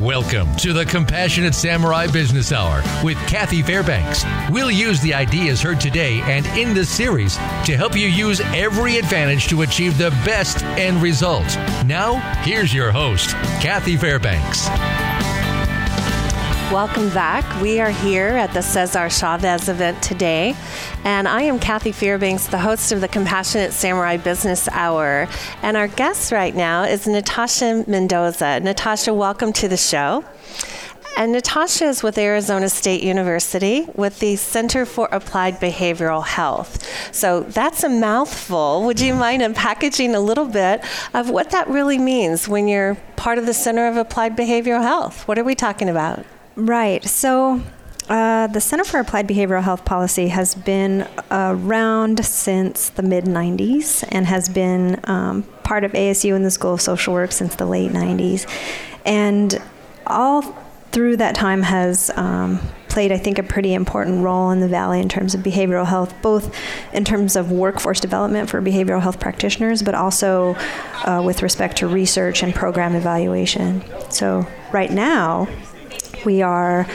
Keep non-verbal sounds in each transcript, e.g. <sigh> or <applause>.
Welcome to the Compassionate Samurai Business Hour with Kathy Fairbanks. We'll use the ideas heard today and in this series to help you use every advantage to achieve the best end result. Now, here's your host, Kathy Fairbanks. Welcome back. We are here at the Cesar Chavez event today, and I am Kathy Fairbanks, the host of the Compassionate Samurai Business Hour. And our guest right now is Natasha Mendoza. Natasha, welcome to the show. And Natasha is with Arizona State University with the Center for Applied Behavioral Health. So that's a mouthful. Would you mind unpackaging a little bit of what that really means when you're part of the Center of Applied Behavioral Health? What are we talking about? Right. So uh, the Center for Applied Behavioral Health Policy has been around since the mid 90s and has been um, part of ASU and the School of Social Work since the late 90s. And all through that time has um, played, I think, a pretty important role in the Valley in terms of behavioral health, both in terms of workforce development for behavioral health practitioners, but also uh, with respect to research and program evaluation. So, right now, we are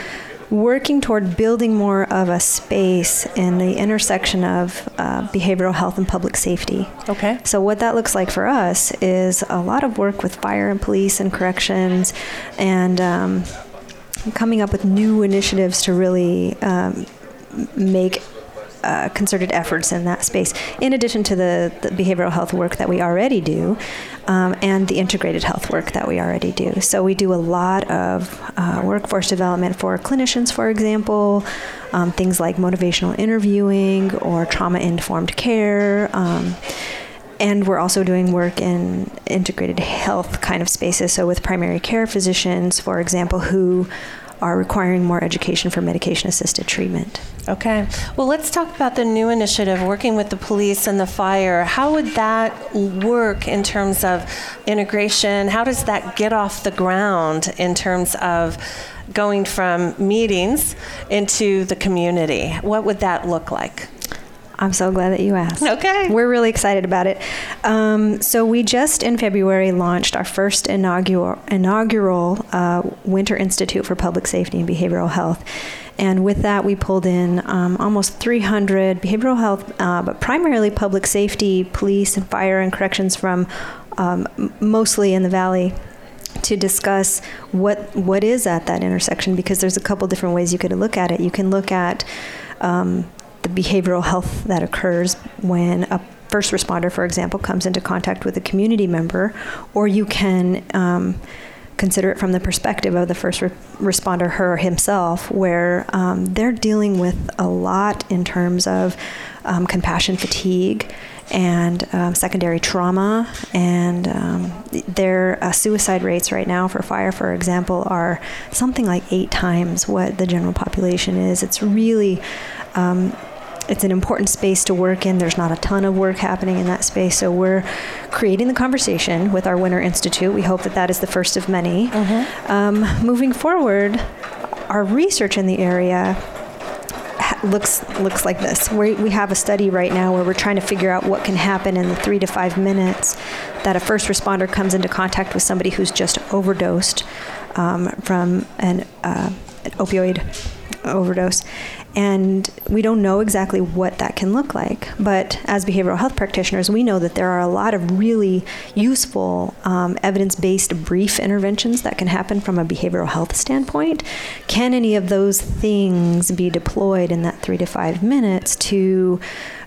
working toward building more of a space in the intersection of uh, behavioral health and public safety. Okay. So, what that looks like for us is a lot of work with fire and police and corrections and um, coming up with new initiatives to really um, make uh, concerted efforts in that space, in addition to the, the behavioral health work that we already do um, and the integrated health work that we already do. So, we do a lot of uh, workforce development for clinicians, for example, um, things like motivational interviewing or trauma informed care. Um, and we're also doing work in integrated health kind of spaces. So, with primary care physicians, for example, who are requiring more education for medication assisted treatment. Okay. Well, let's talk about the new initiative working with the police and the fire. How would that work in terms of integration? How does that get off the ground in terms of going from meetings into the community? What would that look like? I'm so glad that you asked. Okay. We're really excited about it. Um, so, we just in February launched our first inaugural, inaugural uh, Winter Institute for Public Safety and Behavioral Health. And with that, we pulled in um, almost 300 behavioral health, uh, but primarily public safety, police, and fire and corrections from um, mostly in the Valley to discuss what what is at that intersection because there's a couple different ways you could look at it. You can look at um, the behavioral health that occurs when a first responder, for example, comes into contact with a community member, or you can um, consider it from the perspective of the first re- responder, her himself, where um, they're dealing with a lot in terms of um, compassion fatigue and um, secondary trauma. And um, their uh, suicide rates right now for fire, for example, are something like eight times what the general population is. It's really um, it's an important space to work in. There's not a ton of work happening in that space, so we're creating the conversation with our Winter Institute. We hope that that is the first of many. Mm-hmm. Um, moving forward, our research in the area looks looks like this. we we have a study right now where we're trying to figure out what can happen in the three to five minutes that a first responder comes into contact with somebody who's just overdosed um, from an, uh, an opioid overdose and we don't know exactly what that can look like. But as behavioral health practitioners, we know that there are a lot of really useful um, evidence based brief interventions that can happen from a behavioral health standpoint. Can any of those things be deployed in that three to five minutes to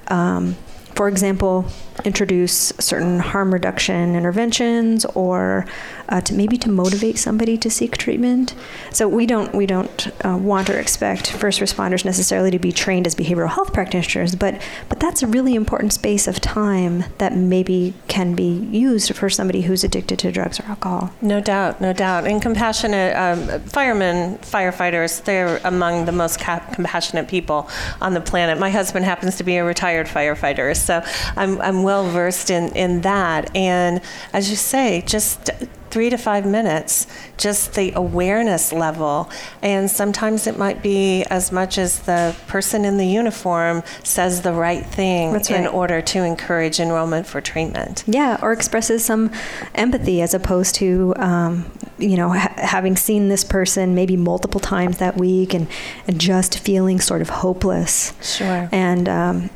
um, for example, introduce certain harm reduction interventions or uh, to maybe to motivate somebody to seek treatment. So we don't we don't uh, want or expect first responders necessarily to be trained as behavioral health practitioners, but but that's a really important space of time that maybe can be used for somebody who's addicted to drugs or alcohol. No doubt, no doubt. And compassionate um, firemen, firefighters, they're among the most compassionate people on the planet. My husband happens to be a retired firefighter, so I'm, I'm well versed in, in that. And as you say, just three to five minutes, just the awareness level. And sometimes it might be as much as the person in the uniform says the right thing right. in order to encourage enrollment for treatment. Yeah, or expresses some empathy as opposed to um, you know, ha- having seen this person maybe multiple times that week and, and just feeling sort of hopeless. Sure. And um,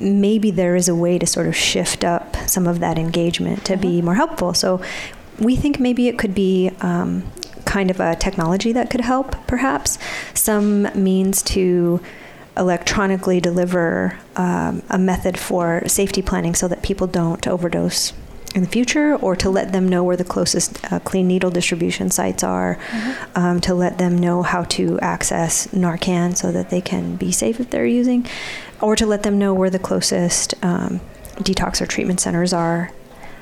maybe there is a way to sort of shift up some of that engagement to mm-hmm. be more helpful. So we think maybe it could be um, kind of a technology that could help, perhaps. Some means to electronically deliver um, a method for safety planning so that people don't overdose in the future, or to let them know where the closest uh, clean needle distribution sites are, mm-hmm. um, to let them know how to access Narcan so that they can be safe if they're using, or to let them know where the closest um, detox or treatment centers are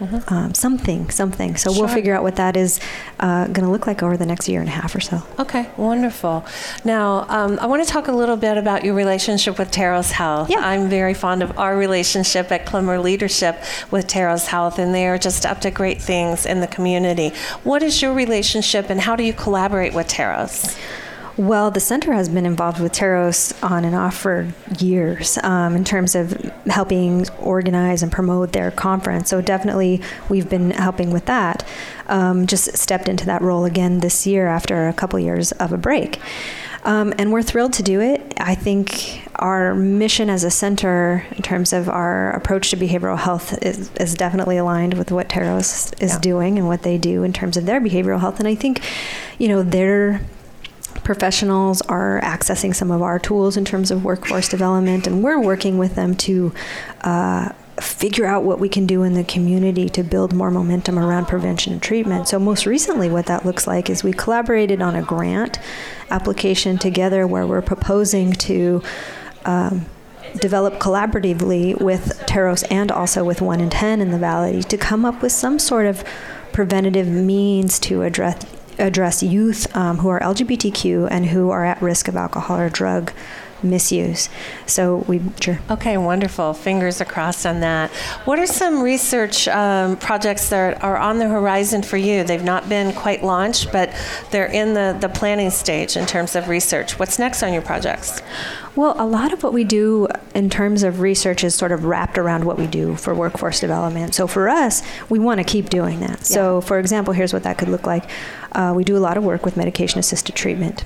mm-hmm. um, something, something. So sure. we'll figure out what that is uh, going to look like over the next year and a half or so. Okay, wonderful. Now, um, I want to talk a little bit about your relationship with Terros Health. Yeah. I'm very fond of our relationship at Klemmer Leadership with Terros Health, and they are just up to great things in the community. What is your relationship, and how do you collaborate with Terros? Well, the center has been involved with Terros on and off for years um, in terms of helping organize and promote their conference. So definitely, we've been helping with that. Um, just stepped into that role again this year after a couple years of a break. Um, and we're thrilled to do it. I think our mission as a center, in terms of our approach to behavioral health, is, is definitely aligned with what Terros is yeah. doing and what they do in terms of their behavioral health. And I think, you know, they're professionals are accessing some of our tools in terms of workforce development, and we're working with them to uh, figure out what we can do in the community to build more momentum around prevention and treatment. So, most recently, what that looks like is we collaborated on a grant application together where we're proposing to. Um, develop collaboratively with Terros and also with 1 in 10 in the Valley to come up with some sort of preventative means to address address youth um, who are LGBTQ and who are at risk of alcohol or drug misuse. So we sure. Okay, wonderful. Fingers crossed on that. What are some research um, projects that are on the horizon for you? They've not been quite launched, but they're in the, the planning stage in terms of research. What's next on your projects? Well, a lot of what we do in terms of research is sort of wrapped around what we do for workforce development. So for us, we want to keep doing that. Yeah. So, for example, here's what that could look like uh, we do a lot of work with medication assisted treatment.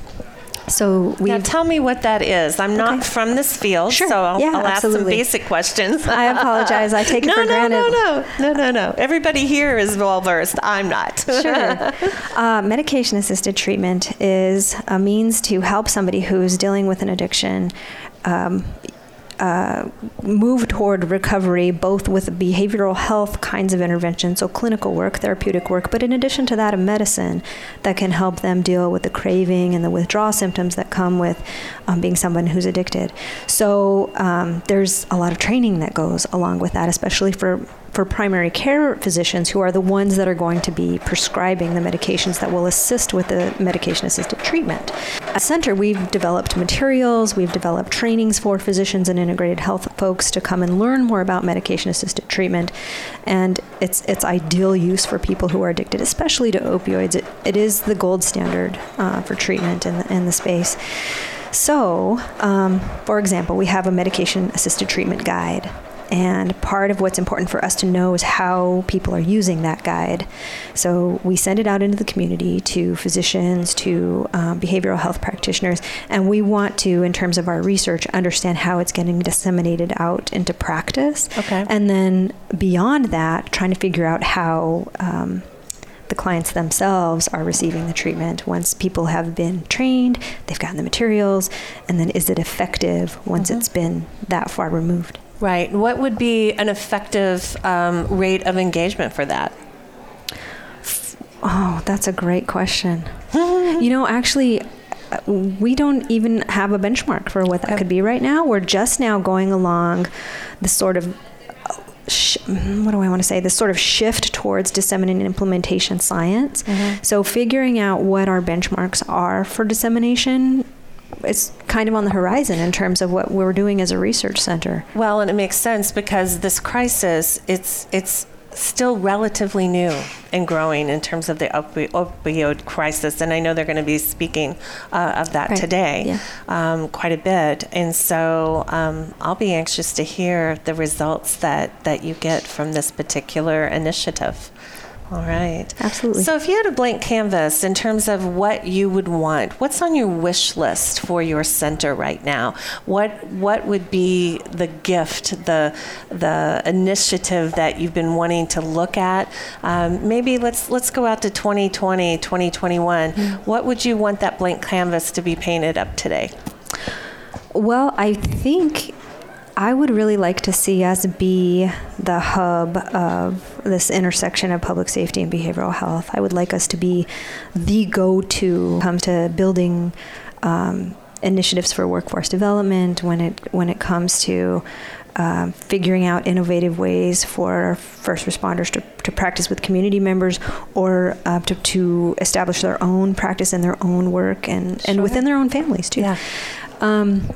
So we now tell me what that is. I'm not okay. from this field, sure. so I'll, yeah, I'll ask some basic questions. I apologize. I take it <laughs> no, for no, granted. No, no, no, no, no. No. Everybody here is well versed. I'm not. <laughs> sure. Uh, medication assisted treatment is a means to help somebody who's dealing with an addiction. Um, uh, move toward recovery, both with behavioral health kinds of intervention, so clinical work, therapeutic work, but in addition to that, a medicine that can help them deal with the craving and the withdrawal symptoms that come with um, being someone who's addicted. So um, there's a lot of training that goes along with that, especially for for primary care physicians who are the ones that are going to be prescribing the medications that will assist with the medication assisted treatment. At Center, we've developed materials, we've developed trainings for physicians and integrated health folks to come and learn more about medication assisted treatment. And it's, it's ideal use for people who are addicted, especially to opioids. It, it is the gold standard uh, for treatment in the, in the space. So, um, for example, we have a medication assisted treatment guide and part of what's important for us to know is how people are using that guide. So we send it out into the community to physicians, to um, behavioral health practitioners, and we want to, in terms of our research, understand how it's getting disseminated out into practice. Okay. And then beyond that, trying to figure out how. Um, the clients themselves are receiving the treatment once people have been trained, they've gotten the materials, and then is it effective once mm-hmm. it's been that far removed? Right. What would be an effective um, rate of engagement for that? Oh, that's a great question. you know, actually, we don't even have a benchmark for what that could be right now. We're just now going along the sort of sh- what do I want to say? This sort of shift towards disseminating implementation science. Mm-hmm. So, figuring out what our benchmarks are for dissemination it's kind of on the horizon in terms of what we're doing as a research center. Well, and it makes sense because this crisis, it's it's still relatively new and growing in terms of the opi- opioid crisis. And I know they're going to be speaking uh, of that right. today yeah. um, quite a bit. And so um, I'll be anxious to hear the results that, that you get from this particular initiative. All right. Absolutely. So, if you had a blank canvas in terms of what you would want, what's on your wish list for your center right now? What what would be the gift, the the initiative that you've been wanting to look at? Um, maybe let's let's go out to 2020, 2021. Mm-hmm. What would you want that blank canvas to be painted up today? Well, I think I would really like to see us be the hub of this intersection of public safety and behavioral health. I would like us to be the go to come to building um, initiatives for workforce development when it when it comes to um, figuring out innovative ways for first responders to, to practice with community members or uh, to, to establish their own practice and their own work and, sure. and within their own families too. Yeah. Um,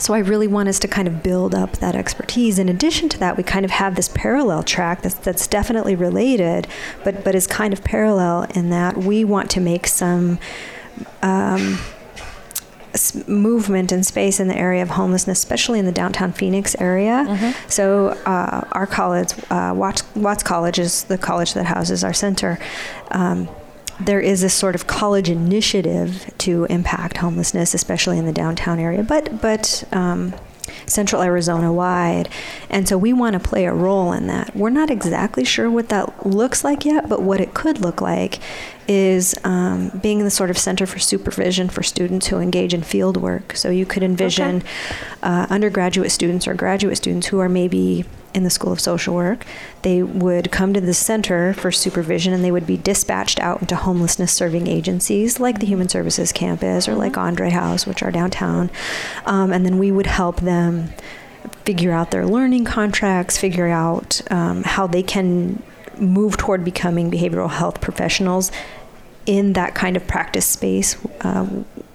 so I really want us to kind of build up that expertise. In addition to that, we kind of have this parallel track that's, that's definitely related, but but is kind of parallel in that we want to make some. Um, movement and space in the area of homelessness, especially in the downtown Phoenix area. Mm-hmm. So, uh, our college, uh, Watts, Watts, College, is the college that houses our center. Um, there is this sort of college initiative to impact homelessness, especially in the downtown area, but but um, central Arizona wide. And so we want to play a role in that. We're not exactly sure what that looks like yet, but what it could look like is um, being the sort of center for supervision for students who engage in field work. So you could envision okay. uh, undergraduate students or graduate students who are maybe in the School of Social Work. They would come to the center for supervision and they would be dispatched out into homelessness serving agencies like the Human Services Campus or mm-hmm. like Andre House, which are downtown. Um, and then we would help them figure out their learning contracts, figure out um, how they can move toward becoming behavioral health professionals in that kind of practice space uh,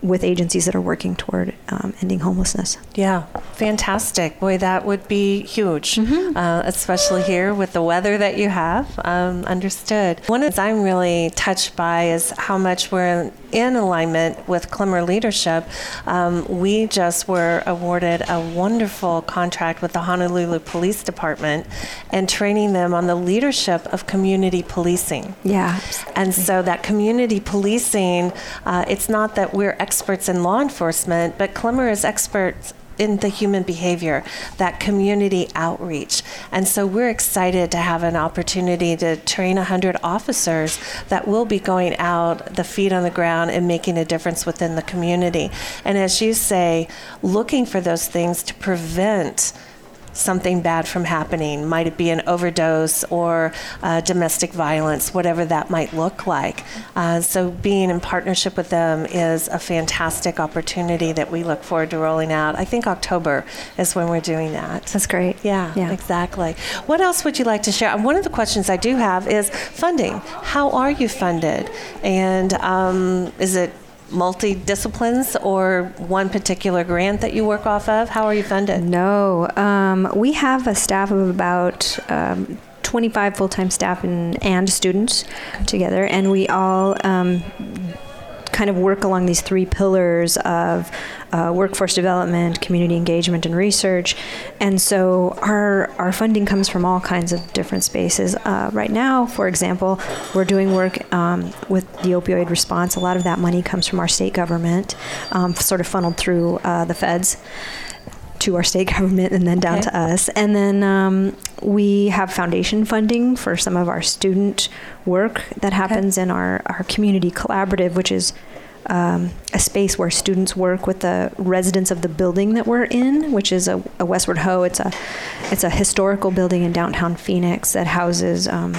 with agencies that are working toward um, ending homelessness. Yeah, fantastic. Boy, that would be huge, mm-hmm. uh, especially here with the weather that you have. Um, understood. One of the things I'm really touched by is how much we're in alignment with Klemmer leadership. Um, we just were awarded a wonderful contract with the Honolulu Police Department and training them on the leadership of community policing. Yeah. And so that community policing, uh, it's not that we're experts in law enforcement, but Klemmer is experts in the human behavior, that community outreach. And so we're excited to have an opportunity to train 100 officers that will be going out, the feet on the ground, and making a difference within the community. And as you say, looking for those things to prevent something bad from happening. Might it be an overdose or uh, domestic violence, whatever that might look like. Uh, so, being in partnership with them is a fantastic opportunity that we look forward to rolling out. I think October is when we're doing that. That's great. Yeah, yeah. exactly. What else would you like to share? One of the questions I do have is funding. How are you funded? And um, is it multi disciplines or one particular grant that you work off of? How are you funded? No, um, we have a staff of about. Um, 25 full-time staff and, and students together and we all um, kind of work along these three pillars of uh, workforce development, community engagement, and research. And so our our funding comes from all kinds of different spaces. Uh, right now, for example, we're doing work um, with the opioid response. A lot of that money comes from our state government, um, sort of funneled through uh, the feds to our state <laughs> government and then down okay. to us. And then um, we have foundation funding for some of our student work that happens okay. in our, our community collaborative, which is um, a space where students work with the residents of the building that we're in, which is a, a Westward Ho. It's a it's a historical building in downtown Phoenix that houses um,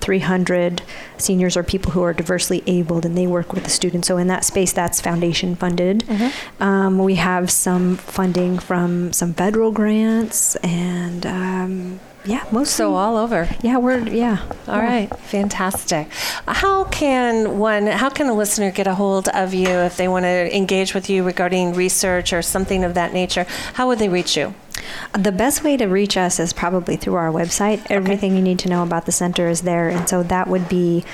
300 seniors or people who are diversely abled, and they work with the students. So in that space, that's foundation funded. Mm-hmm. Um, we have some funding from some federal grants and um, yeah, most so all over. Yeah, we're yeah. All yeah. right, fantastic. How can one? How can a listener get a hold of you if they want to engage with you regarding research or something of that nature? How would they reach you? The best way to reach us is probably through our website. Okay. Everything you need to know about the center is there, and so that would be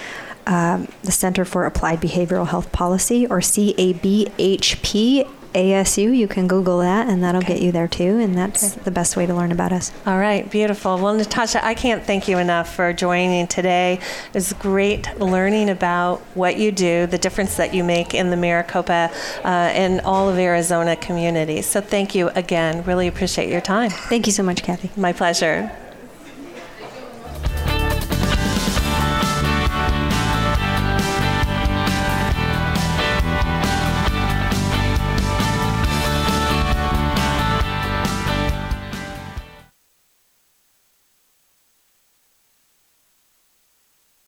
um, the Center for Applied Behavioral Health Policy, or CABHP ASU. You can Google that, and that'll okay. get you there too. And that's okay. the best way to learn about us. All right, beautiful. Well, Natasha, I can't thank you enough for joining today. It was great learning about what you do, the difference that you make in the Maricopa uh, and all of Arizona communities. So thank you again. Really appreciate your time. Thank you so much, Kathy. My pleasure.